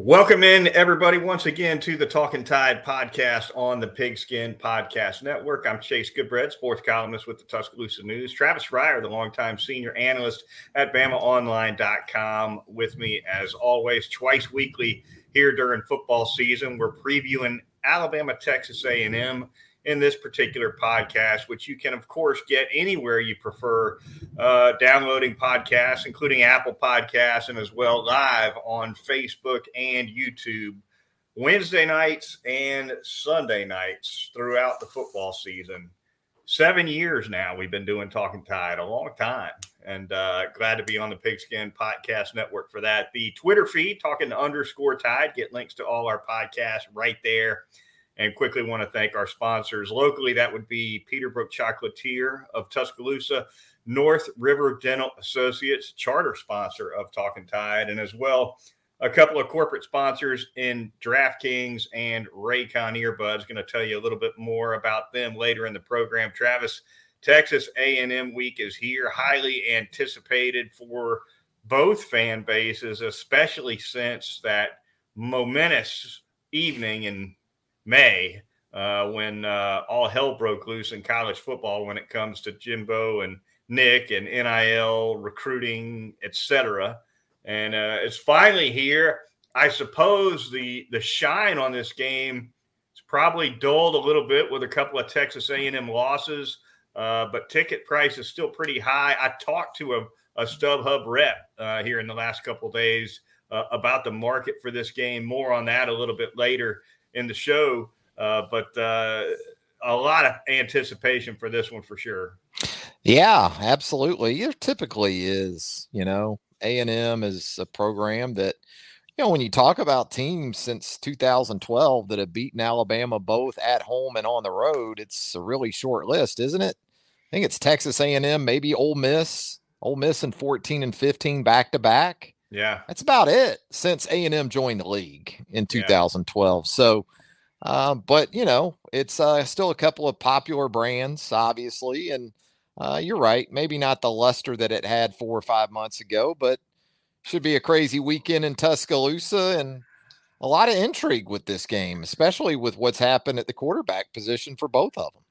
Welcome in, everybody, once again to the Talking Tide podcast on the Pigskin Podcast Network. I'm Chase Goodbread, sports columnist with the Tuscaloosa News. Travis Reier, the longtime senior analyst at BamaOnline.com, with me as always, twice weekly here during football season. We're previewing Alabama, Texas A&M in this particular podcast, which you can, of course, get anywhere you prefer uh, downloading podcasts, including Apple Podcasts, and as well live on Facebook and YouTube Wednesday nights and Sunday nights throughout the football season. Seven years now we've been doing Talking Tide, a long time. And uh, glad to be on the Pigskin Podcast Network for that. The Twitter feed, Talking underscore Tide, get links to all our podcasts right there and quickly want to thank our sponsors locally. That would be Peterbrooke Chocolatier of Tuscaloosa, North River Dental Associates, charter sponsor of Talking Tide, and as well a couple of corporate sponsors in DraftKings and Raycon Earbuds. Going to tell you a little bit more about them later in the program. Travis, Texas A&M week is here, highly anticipated for both fan bases, especially since that momentous evening in May uh, when uh, all hell broke loose in college football when it comes to Jimbo and Nick and NIL recruiting, etc. And uh, it's finally here. I suppose the the shine on this game is probably dulled a little bit with a couple of Texas A&M losses, uh, but ticket price is still pretty high. I talked to a, a StubHub rep uh, here in the last couple days uh, about the market for this game. More on that a little bit later in the show. Uh, but uh, a lot of anticipation for this one for sure. Yeah, absolutely. There typically is, you know, A and M is a program that, you know, when you talk about teams since 2012 that have beaten Alabama both at home and on the road, it's a really short list, isn't it? I think it's Texas A and M, maybe Ole Miss, Ole Miss in 14 and 15 back to back. Yeah, that's about it since A and M joined the league in 2012. Yeah. So, uh, but you know, it's uh, still a couple of popular brands, obviously, and uh, you're right. Maybe not the luster that it had four or five months ago, but should be a crazy weekend in Tuscaloosa and a lot of intrigue with this game, especially with what's happened at the quarterback position for both of them.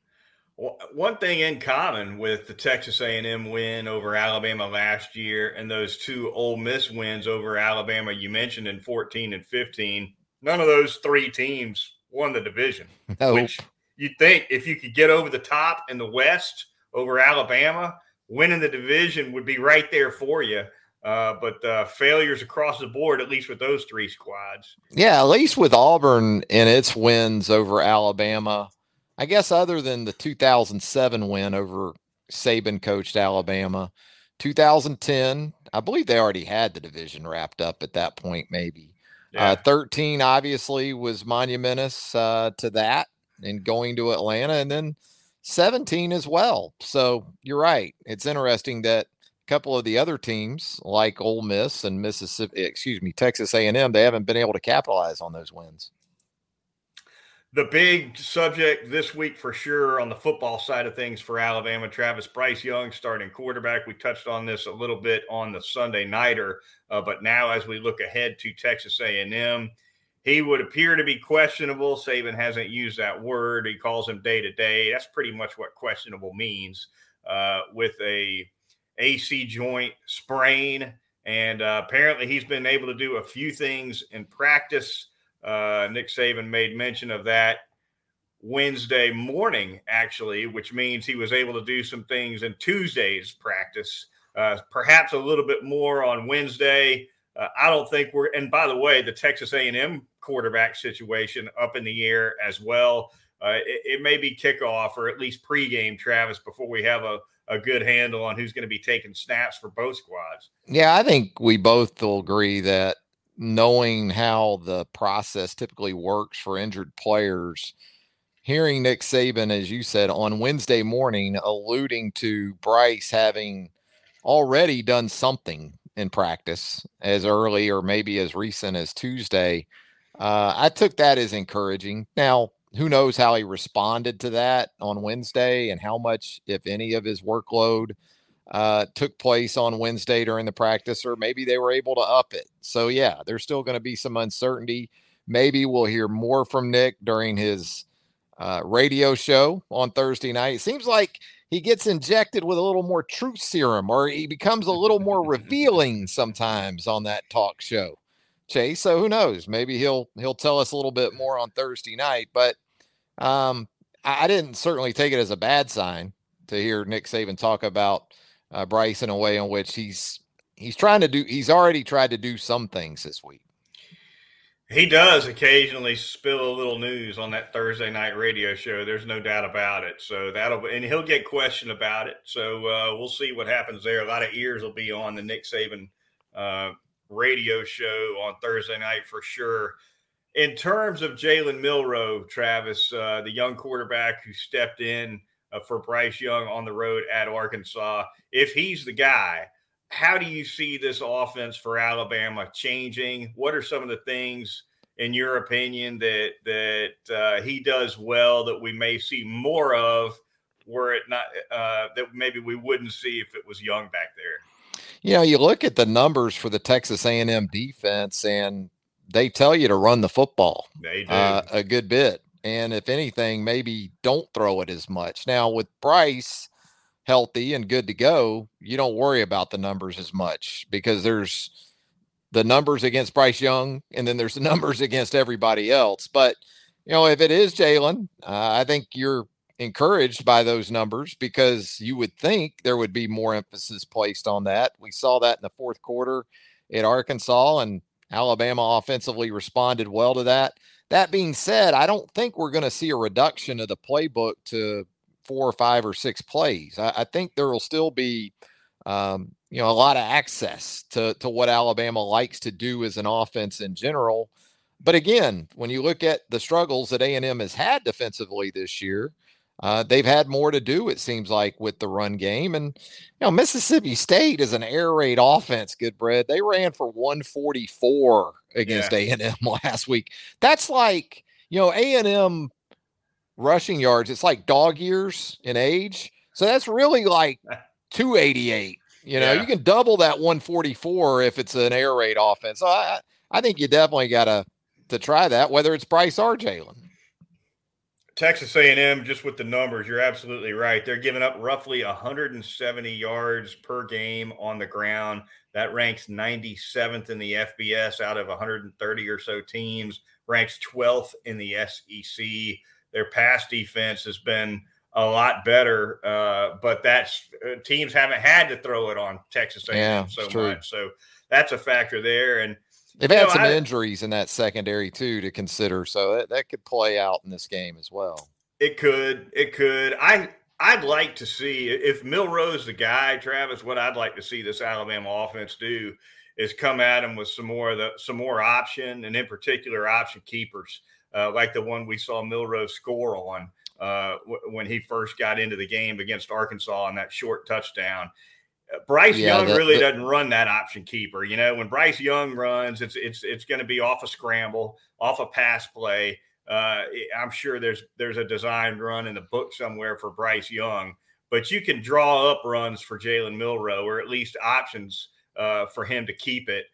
One thing in common with the Texas A&M win over Alabama last year and those two Ole Miss wins over Alabama you mentioned in 14 and 15, none of those three teams won the division. No. Which you'd think if you could get over the top in the West over Alabama, winning the division would be right there for you. Uh, but uh, failures across the board, at least with those three squads. Yeah, at least with Auburn and its wins over Alabama I guess other than the 2007 win over Saban coached Alabama, 2010, I believe they already had the division wrapped up at that point, maybe. Uh, yeah. Uh, 13 obviously was monumentous uh, to that and going to Atlanta, and then 17 as well. So you're right. It's interesting that a couple of the other teams like Ole Miss and Mississippi, excuse me, Texas A&M, they haven't been able to capitalize on those wins the big subject this week for sure on the football side of things for Alabama, Travis Bryce Young starting quarterback. We touched on this a little bit on the Sunday nighter, uh, but now as we look ahead to Texas A&M, he would appear to be questionable. Saban hasn't used that word. He calls him day to day. That's pretty much what questionable means uh, with a AC joint sprain, and uh, apparently he's been able to do a few things in practice uh, Nick Saban made mention of that Wednesday morning, actually, which means he was able to do some things in Tuesday's practice, uh, perhaps a little bit more on Wednesday. Uh, I don't think we're. And by the way, the Texas A&M quarterback situation up in the air as well. Uh, it, it, may be kickoff or at least pregame, Travis, before we have a, a good handle on who's going to be taking snaps for both squads. Yeah, I think we both will agree that knowing how the process typically works for injured players, hearing Nick Saban, as you said, on Wednesday morning, alluding to Bryce having already done something in practice as early or maybe as recent as Tuesday, uh, I took that as encouraging. Now, who knows how he responded to that on Wednesday and how much, if any, of his workload uh, took place on Wednesday during the practice, or maybe they were able to up it. So, yeah, there's still going to be some uncertainty. Maybe we'll hear more from Nick during his uh, radio show on Thursday night. It seems like he gets injected with a little more truth serum, or he becomes a little more revealing sometimes on that talk show. Chase, so who knows? Maybe he'll he'll tell us a little bit more on Thursday night. But um, I, didn't certainly take it as a bad sign to hear Nick Saban talk about uh, Bryce in a way in which he's he's trying to do. He's already tried to do some things this week. He does occasionally spill a little news on that Thursday night radio show. There's no doubt about it. So that'll and he'll get questioned about it. So uh, we'll see what happens there. A lot of ears will be on the Nick Saban uh, radio show on Thursday night for sure. In terms of Jalen Milroe, Travis, uh, the young quarterback who stepped in for Bryce Young on the road at Arkansas. If he's the guy, how do you see this offense for Alabama changing? What are some of the things, in your opinion, that that uh, he does well that we may see more of, were it not uh, that maybe we wouldn't see if it was Young back there? You know, you look at the numbers for the Texas A&M defense, and they tell you to run the football. They do uh, a good bit and if anything, maybe don't throw it as much. Now with Bryce healthy and good to go, you don't worry about the numbers as much because there's the numbers against Bryce Young, and then there's the numbers against everybody else. But you know, if it is Jalen, uh, I think you're encouraged by those numbers because you would think there would be more emphasis placed on that. We saw that in the fourth quarter at Arkansas, and Alabama offensively responded well to that. That being said, I don't think we're going to see a reduction of the playbook to four or five or six plays. I, I think there will still be, um, you know, a lot of access to to what Alabama likes to do as an offense in general. But again, when you look at the struggles that A and M has had defensively this year, uh, they've had more to do, it seems like, with the run game. And, you know, Mississippi State is an air raid offense, Goodbread. They ran for 144 against yeah. A&M last week. That's like, you know, A&M rushing yards, it's like dog years in age. So that's really like 288. You know, yeah. you can double that 144 if it's an air raid offense. So I, I think you definitely got to to try that, whether it's Bryce or Jalen. Texas A&M, just with the numbers, you're absolutely right. They're giving up roughly 170 yards per game on the ground. That ranks 97th in the FBS out of 130 or so teams. Ranks 12th in the SEC. Their pass defense has been a lot better, uh, but that's uh, teams haven't had to throw it on Texas A&M yeah, so much. So that's a factor there. And They've had know, some I, injuries in that secondary too to consider, so that, that could play out in this game as well. It could. It could. I I'd like to see if Milroe's the guy, Travis. What I'd like to see this Alabama offense do is come at him with some more of the some more option, and in particular option keepers, uh, like the one we saw Milroe score on uh, w- when he first got into the game against Arkansas on that short touchdown. Bryce yeah, Young really doesn't run that option keeper. You know, when Bryce Young runs, it's it's it's going to be off a scramble, off a pass play. Uh, I'm sure there's there's a designed run in the book somewhere for Bryce Young, but you can draw up runs for Jalen Milroe or at least options uh, for him to keep it.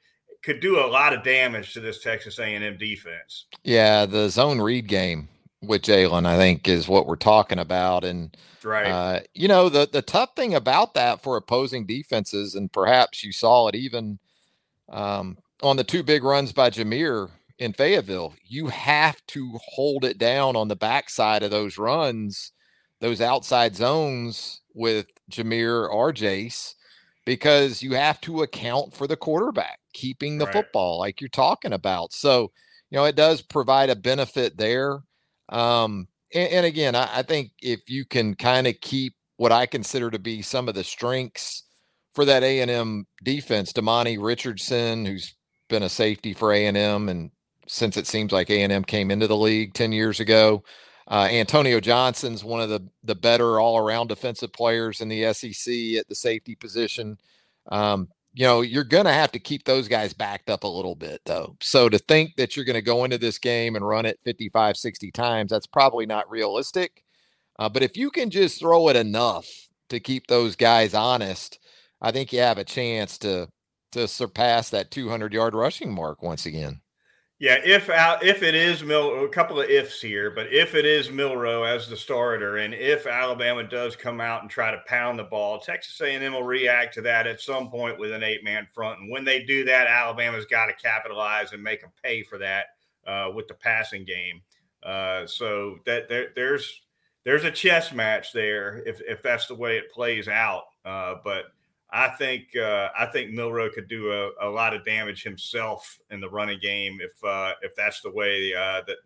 Could do a lot of damage to this Texas A&M defense. Yeah, the zone read game with Jalen, I think, is what we're talking about, and Right. Uh, you know, the the tough thing about that for opposing defenses, and perhaps you saw it even um, on the two big runs by Jahmyr in Fayetteville, you have to hold it down on the backside of those runs, those outside zones with Jahmyr or Jase, because you have to account for the quarterback keeping the right. football like you're talking about. So, you know, it does provide a benefit there. Um, and, and again, I, I think if you can kind of keep what I consider to be some of the strengths for that A&M defense. Demani Richardson, who's been a safety for A&M and since it seems like A&M came into the league 10 years ago. Uh, Antonio Johnson's one of the the better all around defensive players in the SEC at the safety position. Um, you know, you're going to have to keep those guys backed up a little bit, though. So to think that you're going to go into this game and run it 55, 60 times, that's probably not realistic. Uh, but if you can just throw it enough to keep those guys honest, I think you have a chance to to surpass that 200 yard rushing mark once again. Yeah, if if it is Mil, a couple of ifs here, but if it is Milroe as the starter, and if Alabama does come out and try to pound the ball, Texas A&M will react to that at some point with an eight-man front. And when they do that, Alabama's got to capitalize and make them pay for that uh, with the passing game. Uh, so that there, there's there's a chess match there if if that's the way it plays out. Uh, but I think uh, I think Milroe could do a, a, lot of damage himself in the running game if uh, if that's the way uh, that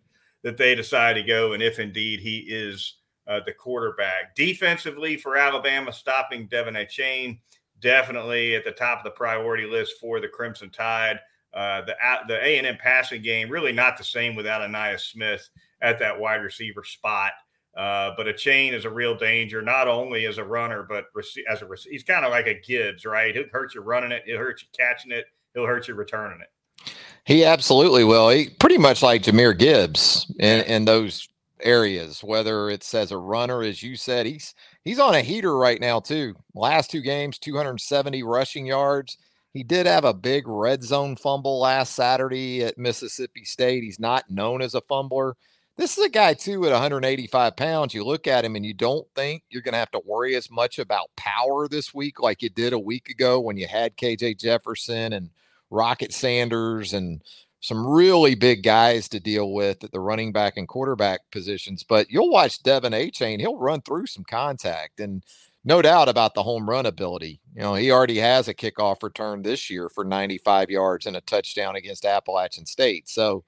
that they decide to go, and if indeed he is uh, the quarterback. Defensively for Alabama, stopping De'Von Achane definitely at the top of the priority list for the Crimson Tide. Uh, the the A and M passing game really not the same without Ainias Smith at that wide receiver spot. Uh, but Achane is a real danger, not only as a runner, but as a he's kind of like a Gibbs, right? He'll hurt you running it, he'll hurt you catching it, he'll hurt you returning it. He absolutely will. He pretty much like Jahmyr Gibbs in, in those areas, whether it's as a runner, as you said, he's he's on a heater right now too. Last two games, 270 rushing yards. He did have a big red zone fumble last Saturday at Mississippi State. He's not known as a fumbler this is a guy too at 185 pounds. You look at him and you don't think you're going to have to worry as much about power this week like you did a week ago when you had KJ Jefferson and Rocket Sanders and some really big guys to deal with at the running back and quarterback positions. But you'll watch De'Von Achane; he'll run through some contact, and no doubt about the home run ability. You know, he already has a kickoff return this year for 95 yards and a touchdown against Appalachian State. So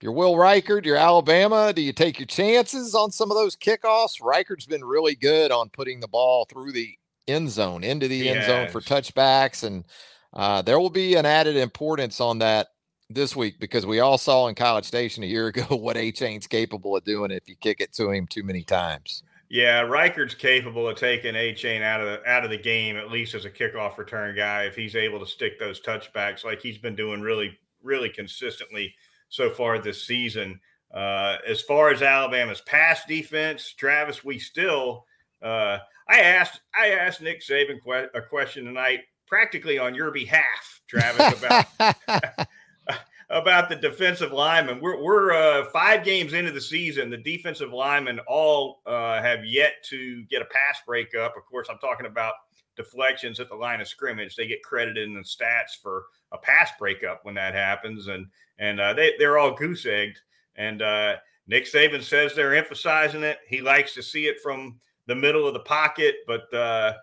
you're Will Reichard, you're Alabama. Do you take your chances on some of those kickoffs? Reichard's been really good on putting the ball through the end zone, into the yes. end zone for touchbacks. And uh, there will be an added importance on that this week because we all saw in College Station a year ago what Achane's capable of doing if you kick it to him too many times. Yeah, Reichard's capable of taking Achane out of the out of the game at least as a kickoff return guy if he's able to stick those touchbacks like he's been doing really really consistently so far this season. Uh, as far as Alabama's pass defense, Travis, we still. Uh, I asked I asked Nick Saban que- a question tonight, practically on your behalf, Travis, about about the defensive linemen. We're we're uh, five games into the season. The defensive linemen all uh, have yet to get a pass breakup. Of course, I'm talking about deflections at the line of scrimmage. They get credited in the stats for a pass breakup when that happens, and and uh, they they're all goose egged. And uh, Nick Saban says they're emphasizing it. He likes to see it from the middle of the pocket, but uh,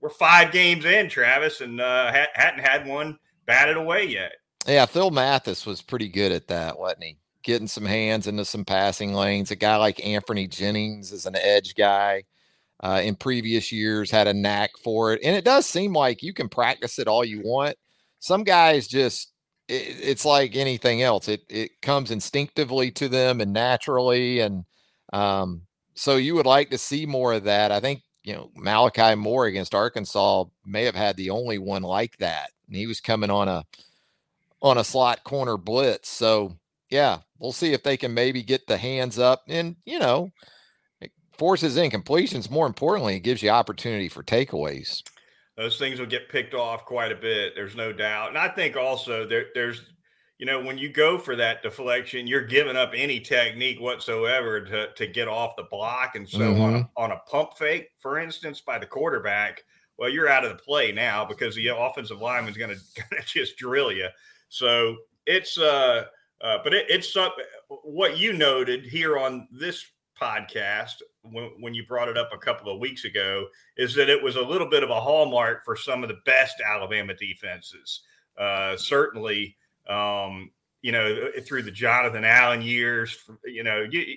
we're five games in, Travis, and uh, hadn't had one batted away yet. Yeah, Phil Mathis was pretty good at that, wasn't he? Getting some hands into some passing lanes. A guy like Anfernee Jennings is an edge guy. Uh, in previous years, had a knack for it, and it does seem like you can practice it all you want. Some guys just it, it's like anything else. It it comes instinctively to them and naturally, and um, so you would like to see more of that. I think you know Malachi Moore against Arkansas may have had the only one like that, and he was coming on a on a slot corner blitz. So yeah, we'll see if they can maybe get the hands up and you know forces incompletions. More importantly, it gives you opportunity for takeaways those things will get picked off quite a bit. There's no doubt. And I think also there, there's, you know, when you go for that deflection, you're giving up any technique whatsoever to, to get off the block. And so mm-hmm. on, a, on a pump fake, for instance, by the quarterback, well, you're out of the play now because the offensive lineman's going to just drill you. So it's, uh, uh, but it, it's uh, what you noted here on this podcast when, when you brought it up a couple of weeks ago is that it was a little bit of a hallmark for some of the best Alabama defenses. Uh, certainly, um, you know, through the Jonathan Allen years, you know, you,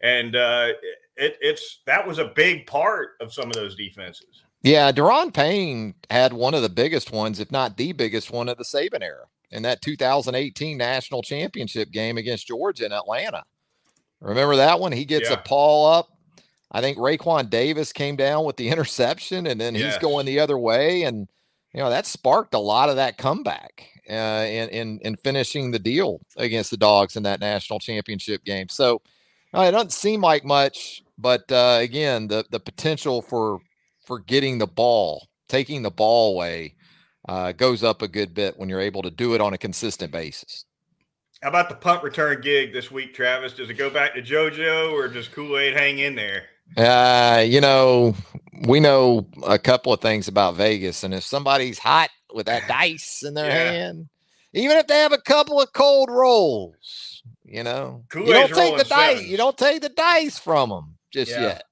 and uh, it, it's that was a big part of some of those defenses. Yeah, Da'Ron Payne had one of the biggest ones, if not the biggest one of the Saban era in that 2018 national championship game against Georgia in Atlanta. Remember that one? He gets yeah. a Paul up. I think Raekwon Davis came down with the interception, and then he's going the other way, and you know that sparked a lot of that comeback uh, in, in in finishing the deal against the Dogs in that national championship game. So uh, it doesn't seem like much, but uh, again, the the potential for for getting the ball, taking the ball away, uh, goes up a good bit when you're able to do it on a consistent basis. How about the punt return gig this week, Travis? Does it go back to JoJo or does Kool Aid hang in there? Uh, you know, we know a couple of things about Vegas, and if somebody's hot with that dice in their yeah. hand, even if they have a couple of cold rolls, you know, Kool-Aid's you don't take the dice. You don't take the dice from them just yeah. yet.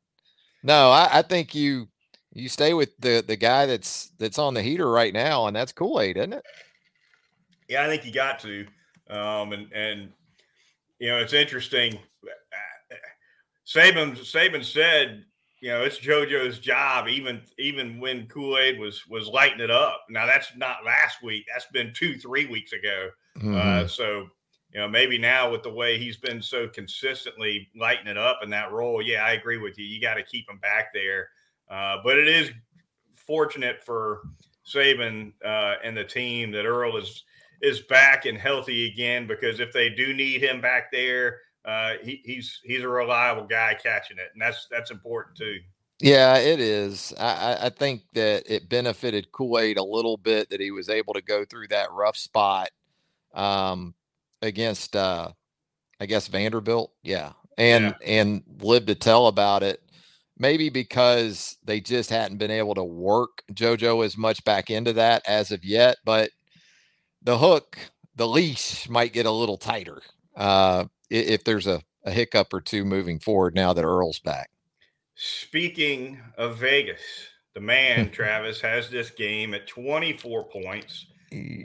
No, I, I, think you you stay with the the guy that's that's on the heater right now, and that's Kool Aid, isn't it? Yeah, I think you got to. Um, and and you know, it's interesting. Saban Saban said, you know, it's JoJo's job, even even when Kool Aid was was lighting it up. Now that's not last week. That's been two three weeks ago. Uh, mm-hmm. Uh, so you know, maybe now with the way he's been so consistently lighting it up in that role, yeah, I agree with you. You got to keep him back there. Uh, but it is fortunate for Saban uh, and the team that Earle is is back and healthy again because if they do need him back there, uh, he, he's he's a reliable guy catching it, and that's that's important too. Yeah, it is. I, I think that it benefited Kool-Aid a little bit that he was able to go through that rough spot um, against, uh, I guess Vanderbilt. Yeah, and yeah. and live to tell about it. Maybe because they just hadn't been able to work JoJo as much back into that as of yet, but the hook, the leash might get a little tighter uh, if there's a, a hiccup or two moving forward now that Earle's back. Speaking of Vegas, the man Travis has this game at 24 points.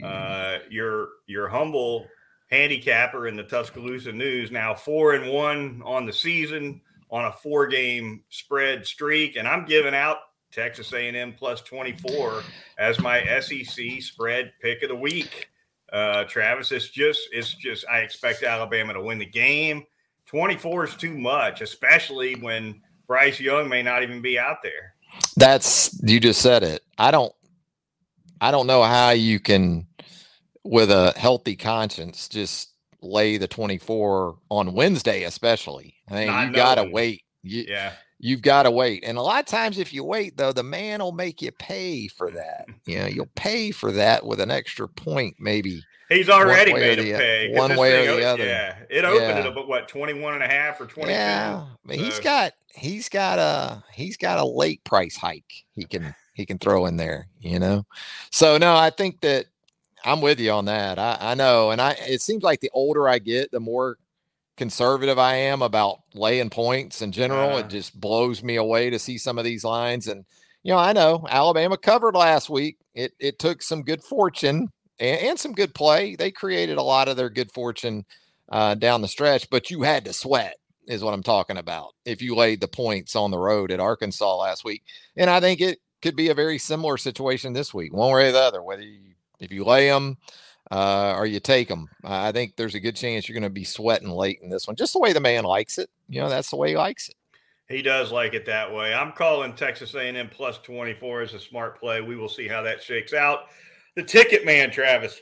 Uh, your your humble handicapper in the Tuscaloosa News now four and one on the season on a four game spread streak, and I'm giving out Texas A&M plus 24 as my SEC spread pick of the week. Uh, Travis, it's just it's just I expect Alabama to win the game. 24 is too much, especially when Bryce Young may not even be out there. That's you just said it. I don't I don't know how you can with a healthy conscience just lay the 24 on Wednesday especially. I mean, not you got to wait. You, yeah you've got to wait. And a lot of times, if you wait, though, the man will make you pay for that. You know, you'll pay for that with an extra point, maybe. He's already made a pay. One way or oh, the other. Yeah. It opened yeah. it up at what, 21 and a half or 22? Yeah. I mean, so. he's got, he's got a, he's got a late price hike he can, he can throw in there, you know? So, no, I think that I'm with you on that. I, I know. And I, it seems like the older I get, the more conservative I am about laying points in general. Uh, it just blows me away to see some of these lines. And, you know, I know Alabama covered last week. It it took some good fortune and, and some good play. They created a lot of their good fortune uh, down the stretch, but you had to sweat, is what I'm talking about. If you laid the points on the road at Arkansas last week. And I think it could be a very similar situation this week, one way or the other, whether you if you lay them uh, or you take them. I think there's a good chance you're going to be sweating late in this one, just the way the man likes it. You know, that's the way he likes it. He does like it that way. I'm calling Texas A&M plus 24 as a smart play. We will see how that shakes out. The ticket man, Travis,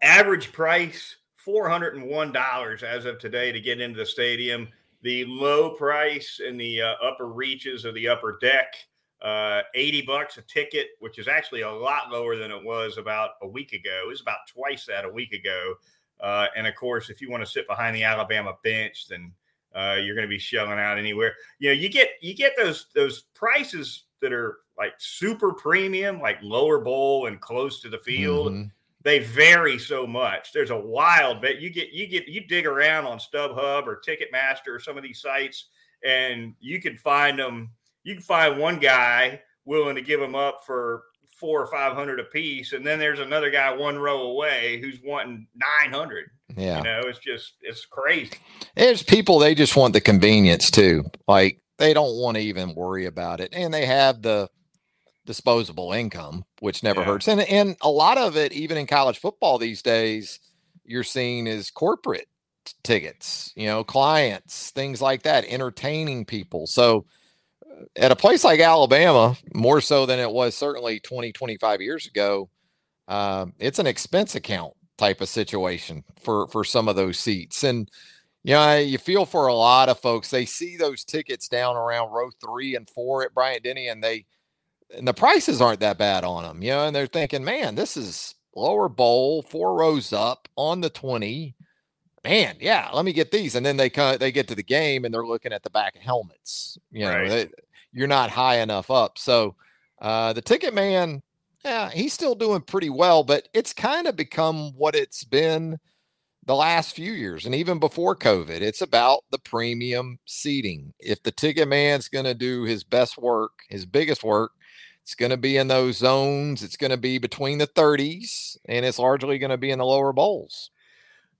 average price $401 as of today to get into the stadium. The low price in the uh, upper reaches of the upper deck uh, 80 bucks a ticket, which is actually a lot lower than it was about a week ago. It was about twice that a week ago. Uh, and of course, if you want to sit behind the Alabama bench, then uh, you're going to be shelling out anywhere. You know, you get you get those those prices that are like super premium, like lower bowl and close to the field. Mm-hmm. They vary so much. There's a wild bet. You get you get you dig around on StubHub or Ticketmaster or some of these sites, and you can find them you can find one guy willing to give them up for four or five hundred a piece, and then there's another guy one row away who's wanting nine hundred. Yeah. You know, it's just it's crazy. There's people they just want the convenience too. Like they don't want to even worry about it. And they have the disposable income, which never Yeah. hurts. And and a lot of it, even in college football these days, you're seeing is corporate tickets, you know, clients, things like that, entertaining people. So at a place like Alabama, more so than it was certainly 20, 25 years ago, um, it's an expense account type of situation for for some of those seats. And you know, you feel for a lot of folks. They see those tickets down around row three and four at Bryant Denny, and they and the prices aren't that bad on them, you know, and they're thinking, man, this is lower bowl, four rows up on the 20. Man, yeah, let me get these. And then they come, they get to the game and they're looking at the back of helmets. You know, Right. they, you're not high enough up. So uh the ticket man, yeah, he's still doing pretty well, but it's kind of become what it's been the last few years and even before COVID. It's about the premium seating. If the ticket man's going to do his best work, his biggest work, it's going to be in those zones. It's going to be between the 30s and it's largely going to be in the lower bowls.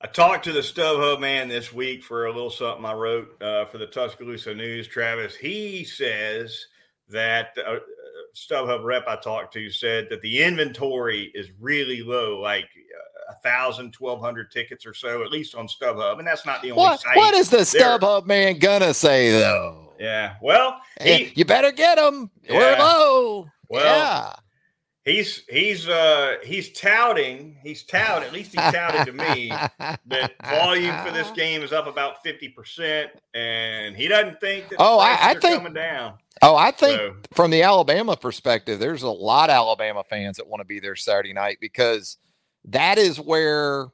I talked to the StubHub man this week for a little something I wrote uh, for the Tuscaloosa News. Travis, he says that uh, StubHub rep I talked to said that the inventory is really low, like uh, a thousand, twelve hundred tickets or so, at least on StubHub, and that's not the only What, site. what is the. StubHub man to say though? Yeah, well, Eh, he, you better get them. We're low. Well, yeah. He's he's uh he's touting, he's touting at least he touted to me that volume for this game is up about 50%, and he doesn't think that Oh, I- I think- coming down. Oh, I think So, from the Alabama perspective, there's a lot of Alabama fans that want to be there Saturday night because that is where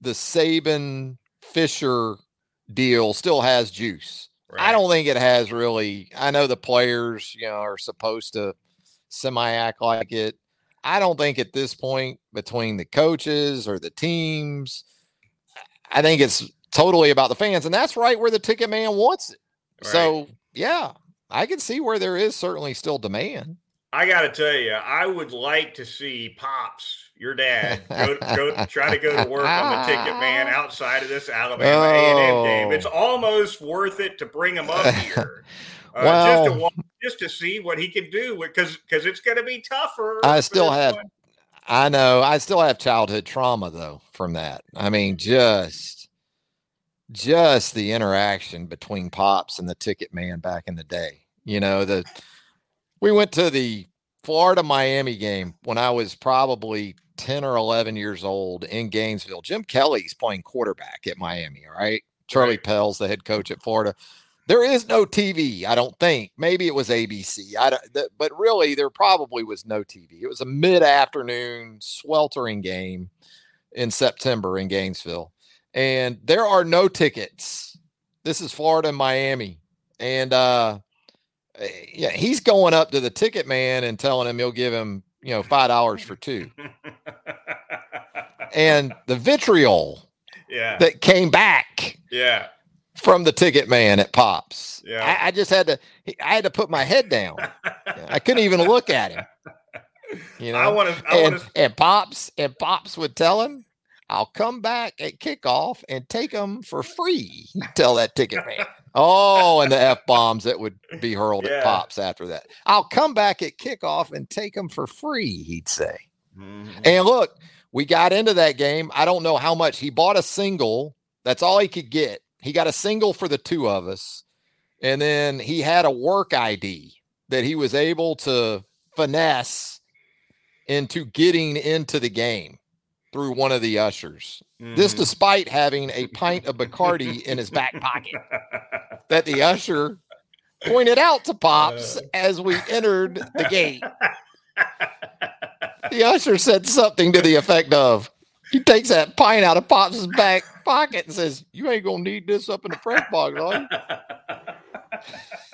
the Saban Fisher deal still has juice. I don't think it has really. I know the players, you know, are supposed to semi act like it. I don't think at this point between the coaches or the teams, I think it's totally about the fans, and that's right where the ticket man wants it. Right. So yeah, I can see where there is certainly still demand. I got to tell you, I would like to see Pops, your dad, go, go try to go to work on the ticket man outside of this Alabama A&M game. Oh. It's almost worth it to bring him up here. Uh, just to watch, just to see what he can do because because it's going to be tougher. I still have one. I know. I still have childhood trauma though from that. I mean, just just the interaction between Pops and the ticket man back in the day. You know, the we went to the Florida Miami game when I was probably 10 or 11 years old in Gainesville. Jim Kelly's playing quarterback at Miami, all right? Charlie Right. Pell's the head coach at Florida. There is no TV, I don't think. Maybe it was ABC. I don't, th- but really, there probably was no TV. It was a mid-afternoon sweltering game in September in Gainesville, and there are no tickets. This is Florida and Miami, and uh, eh, yeah, he's going up to the ticket man and telling him he'll give him you know five dollars for two, and the vitriol yeah, that came back yeah. From the ticket man at Pops. Yeah. I, I just had to. I had to put my head down. I couldn't even look at him. You know, I want to. And, and Pops and Pops would tell him, "I'll come back at kickoff and take them for free." Tell that ticket man. Oh, and the f bombs that would be hurled Yeah. at Pops after that. I'll come back at kickoff and take them for free. He'd say. Mhm. And look, we got into that game. I don't know how much he bought a single. That's all he could get. He got a single for the two of us. And then he had a work ID that he was able to finesse into getting into the game through one of the ushers. This Mhm. despite having a pint of Bacardi in his back pocket that the usher pointed out to Pops Uh. as we entered the gate. The usher said something to the effect of, he takes that pint out of Pops's back pocket and says, You ain't gonna need this up in the press box, are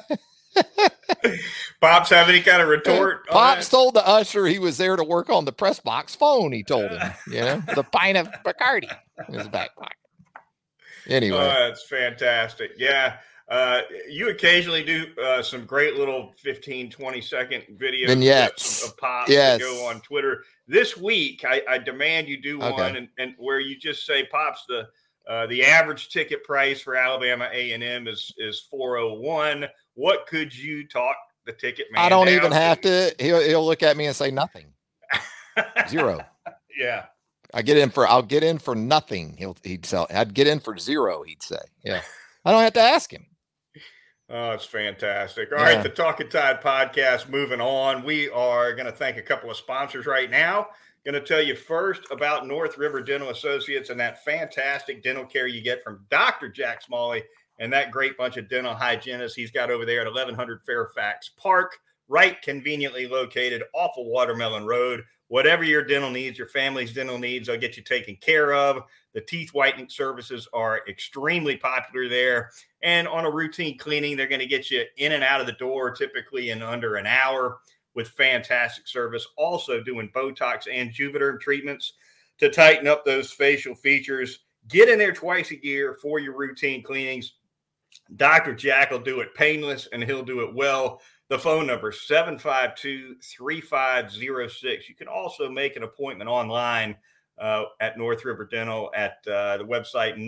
you? Pops have any kind of retort? Pops told the usher he was there to work on the press box phone, he told him, you know, the pint of Bacardi in his back pocket. Oh, Anyway, that's fantastic. Yeah. Uh, you occasionally do uh, some great little 15, 20 second videos vignettes of pops yes. that go on Twitter. This week, I, I demand you do one and, and, where you just say, "Pops, the uh, the average ticket price for Alabama A and M is is 401. What could you talk the ticket man? I don't even have to. He'll he'll look at me and say nothing. Zero. yeah. I get in for I'll get in for nothing. He'll he'd sell. I'd get in for zero. He'd say, yeah. I don't have to ask him. Oh, it's fantastic. All yeah. right, the Talking Tide podcast moving on. We are going to thank a couple of sponsors right now. Going to tell you first about North River Dental Associates and that fantastic dental care you get from Dr. Jack Smalley and that great bunch of dental hygienists he's got over there at 1100 Fairfax Park, right conveniently located off of Watermelon Road whatever your dental needs, your family's dental needs, they'll get you taken care of. The teeth whitening services are extremely popular there. And on a routine cleaning, they're going to get you in and out of the door typically in under an hour with fantastic service. Also doing Botox and Juvederm treatments to tighten up those facial features. Get in there twice a year for your routine cleanings. Dr. Jack will do it painless and he'll do it well. The phone number 752-3506. You can also make an appointment online uh, at North River Dental at uh, the website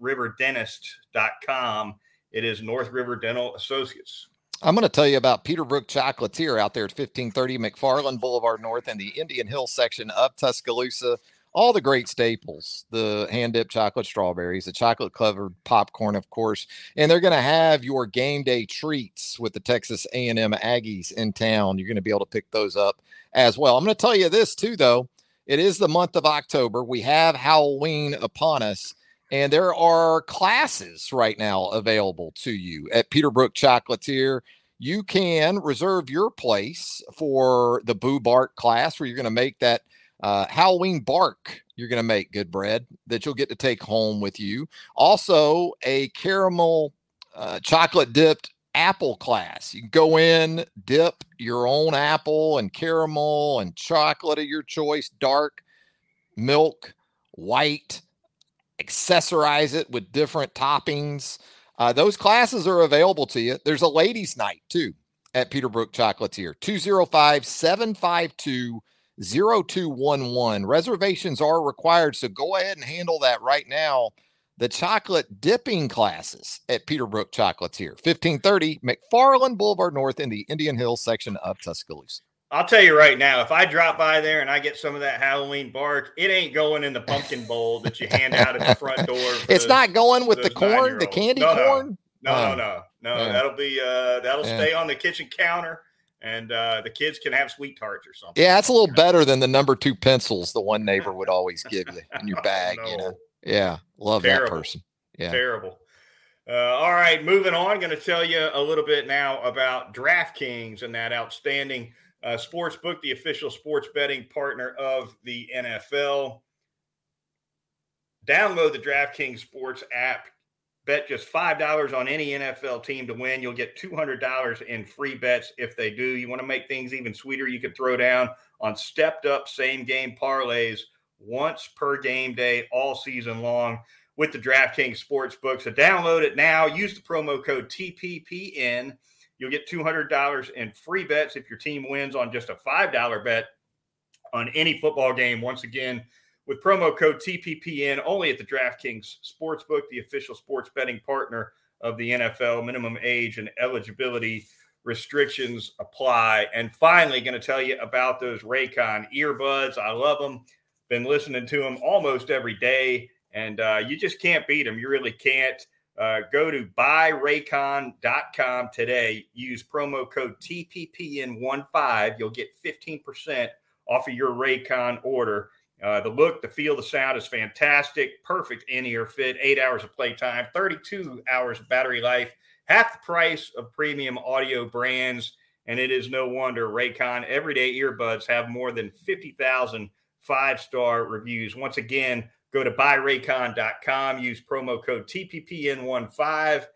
northriverdentist.com. It is North River Dental Associates. I'm going to tell you about Peterbrooke Chocolatier out there at 1530 McFarland Boulevard North in the Indian Hill section of Tuscaloosa all the great staples the hand dipped chocolate strawberries the chocolate covered popcorn of course and they're going to have your game day treats with the texas a&m aggies in town. You're going to be able to pick those up as well. I'm going to tell you this too though. It is the month of october. We have halloween upon us and there are classes right now available to you at peterbrooke chocolatier. You can reserve your place for the boo bark class where you're going to make that uh, Halloween bark you're going to make good bread that you'll get to take home with you. Also, a caramel uh, chocolate dipped apple class. You go in, dip your own apple and caramel and chocolate of your choice, dark, milk, white, accessorize it with different toppings. Uh, those classes are available to you. There's a ladies' night too at Peterbrooke Chocolatier, 205 752 0211. Reservations are required, so go ahead and handle that right now. The chocolate dipping classes at Peterbrooke Chocolatier, 1530 McFarland Boulevard North in the Indian Hills section of Tuscaloosa. I'll tell you right now, if I drop by there and I get some of that Halloween bark, it ain't going in the pumpkin bowl that you hand out at the front door. It's not going with the corn, the candy no, corn. No, no, no, no. no. Yeah. That'll be uh, that'll yeah. stay on the kitchen counter and uh, the kids can have SweeTarts or something. Yeah, that's a little better than the number two pencils the one neighbor would always give you in your bag. no. You know, yeah, love Terrible. that person. Yeah, terrible. Uh, all right, moving on. Going to tell you a little bit now about DraftKings and that outstanding uh, sports book, the official sports betting partner of the NFL. Download the DraftKings Sports app bet just $5 on any NFL team to win. You'll get $200 in free bets if they do. You want to make things even sweeter, you could throw down on stepped up same game parlays once per game day all season long with the DraftKings Sportsbook. So download it now. Use the promo code TPPN. You'll get $200 in free bets if your team wins on just a $5 bet on any football game. Once again, with promo code TPPN only at the DraftKings Sportsbook, the official sports betting partner of the NFL. Minimum age and eligibility restrictions apply. And finally, going to tell you about those Raycon earbuds. I love them. Been listening to them almost every day, and uh, you just can't beat them. You really can't. Uh, go to buyraycon.com today. Use promo code TPPN15. You'll get 15% off of your Raycon order. Uh, the look, the feel, the sound is fantastic. Perfect in ear fit. Eight hours of playtime, 32 hours of battery life, half the price of premium audio brands. And it is no wonder Raycon everyday earbuds have more than 50,000 five star reviews. Once again, go to buyraycon.com, use promo code TPPN15,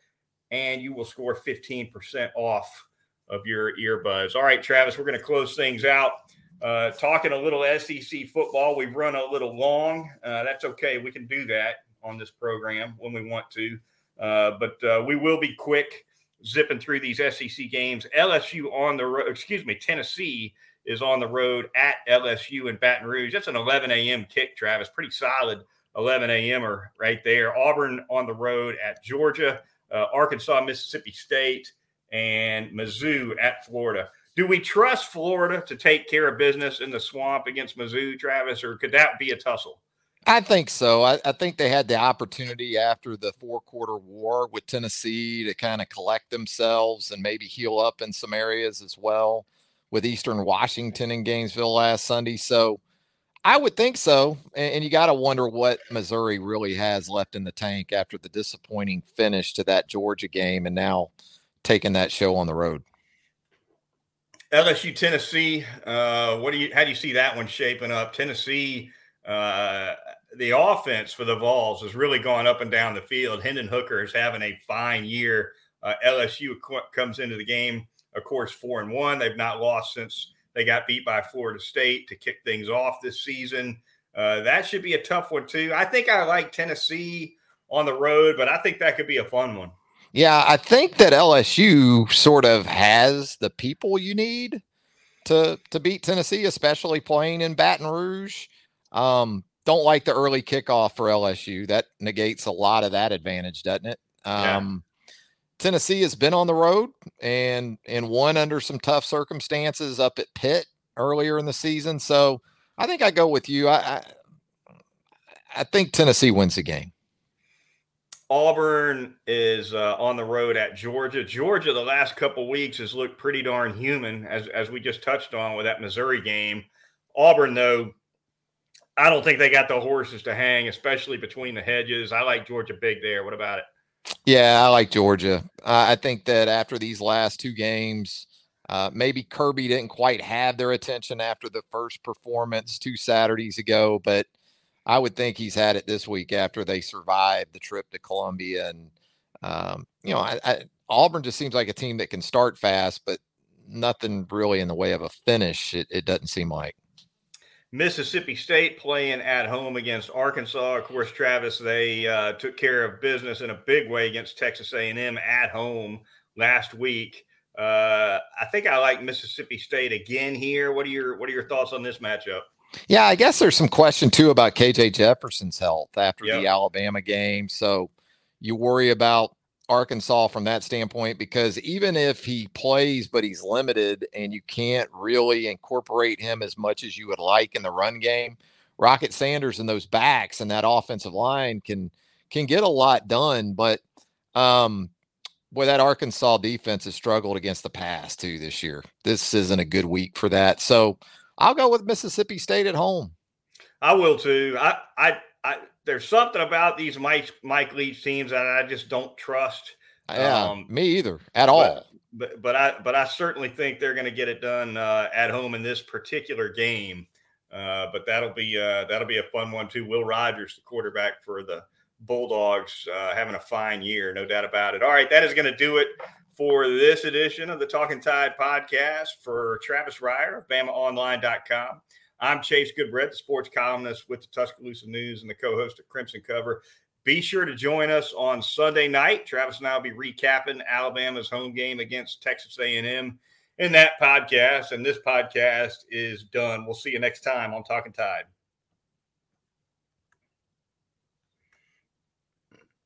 and you will score 15% off of your earbuds. All right, Travis, we're going to close things out. Uh, talking a little SEC football, we've run a little long. Uh, that's okay. We can do that on this program when we want to. Uh, but uh, we will be quick zipping through these SEC games. LSU on the road, excuse me, Tennessee is on the road at LSU in Baton Rouge. That's an 11 a.m. kick, Travis. Pretty solid 11 a.m.er right there. Auburn on the road at Georgia, uh, Arkansas, Mississippi State, and Mizzou at Florida. Do we trust Florida to take care of business in the swamp against Mizzou, Travis, or could that be a tussle? I think so. I, I, think they had the opportunity after the four quarter war with Tennessee to kind of collect themselves and maybe heal up in some areas as well with Eastern Washington and Gainesville last Sunday. So I would think so. And, and you got to wonder what Missouri really has left in the tank after the disappointing finish to that Georgia game and now taking that show on the road. LSU Tennessee. Uh, what do you? How do you see that one shaping up? Tennessee. Uh, the offense for the Vols has really gone up and down the field. Hendon Hooker is having a fine year. Uh, LSU comes into the game, of course, four and one. They've not lost since they got beat by Florida State to kick things off this season. Uh, that should be a tough one too. I think I like Tennessee on the road, but I think that could be a fun one. Yeah, I think that LSU sort of has the people you need to to beat Tennessee, especially playing in Baton Rouge. Um, don't like the early kickoff for LSU. That negates a lot of that advantage, doesn't it? Um, yeah. Tennessee has been on the road and and won under some tough circumstances up at Pitt earlier in the season. So I think I go with you. I I, I think Tennessee wins the game. Auburn is uh, on the road at Georgia. Georgia, the last couple weeks has looked pretty darn human, as as we just touched on with that Missouri game. Auburn, though, I don't think they got the horses to hang, especially between the hedges. I like Georgia big there. What about it? Yeah, I like Georgia. Uh, I think that after these last two games, uh, maybe Kirby didn't quite have their attention after the first performance two Saturdays ago, but I would think he's had it this week after they survived the trip to Columbia. And, um, you know, I, I, Auburn just seems like a team that can start fast, but nothing really in the way of a finish, it, it doesn't seem like. Mississippi State playing at home against Arkansas. Of course, Travis, they uh, took care of business in a big way against Texas A&M at home last week. Uh, I think I like Mississippi State again here. What are your What are your thoughts on this matchup? Yeah, I guess there's some question too about KJ Jefferson's health after yep. the Alabama game. So you worry about Arkansas from that standpoint because even if he plays but he's limited and you can't really incorporate him as much as you would like in the run game, Rocket Sanders and those backs and that offensive line can can get a lot done. But um boy, that Arkansas defense has struggled against the pass too this year. This isn't a good week for that. So I'll go with Mississippi State at home. I will too. I, I, I there's something about these Mike Mike Leach teams that I just don't trust. Yeah, um, me either at all. But but I but I certainly think they're going to get it done uh, at home in this particular game. Uh, but that'll be uh, that'll be a fun one too. Will Rogers, the quarterback for the Bulldogs, uh, having a fine year, no doubt about it. All right, that is going to do it for this edition of the Talkin' Tide podcast for Travis Reier of BamaOnline.com. I'm Chase Goodbread, the sports columnist with the Tuscaloosa News and the co-host of Crimson Cover. Be sure to join us on Sunday night. Travis and I will be recapping Alabama's home game against Texas A&M in that podcast. And this podcast is done. We'll see you next time on Talkin' Tide.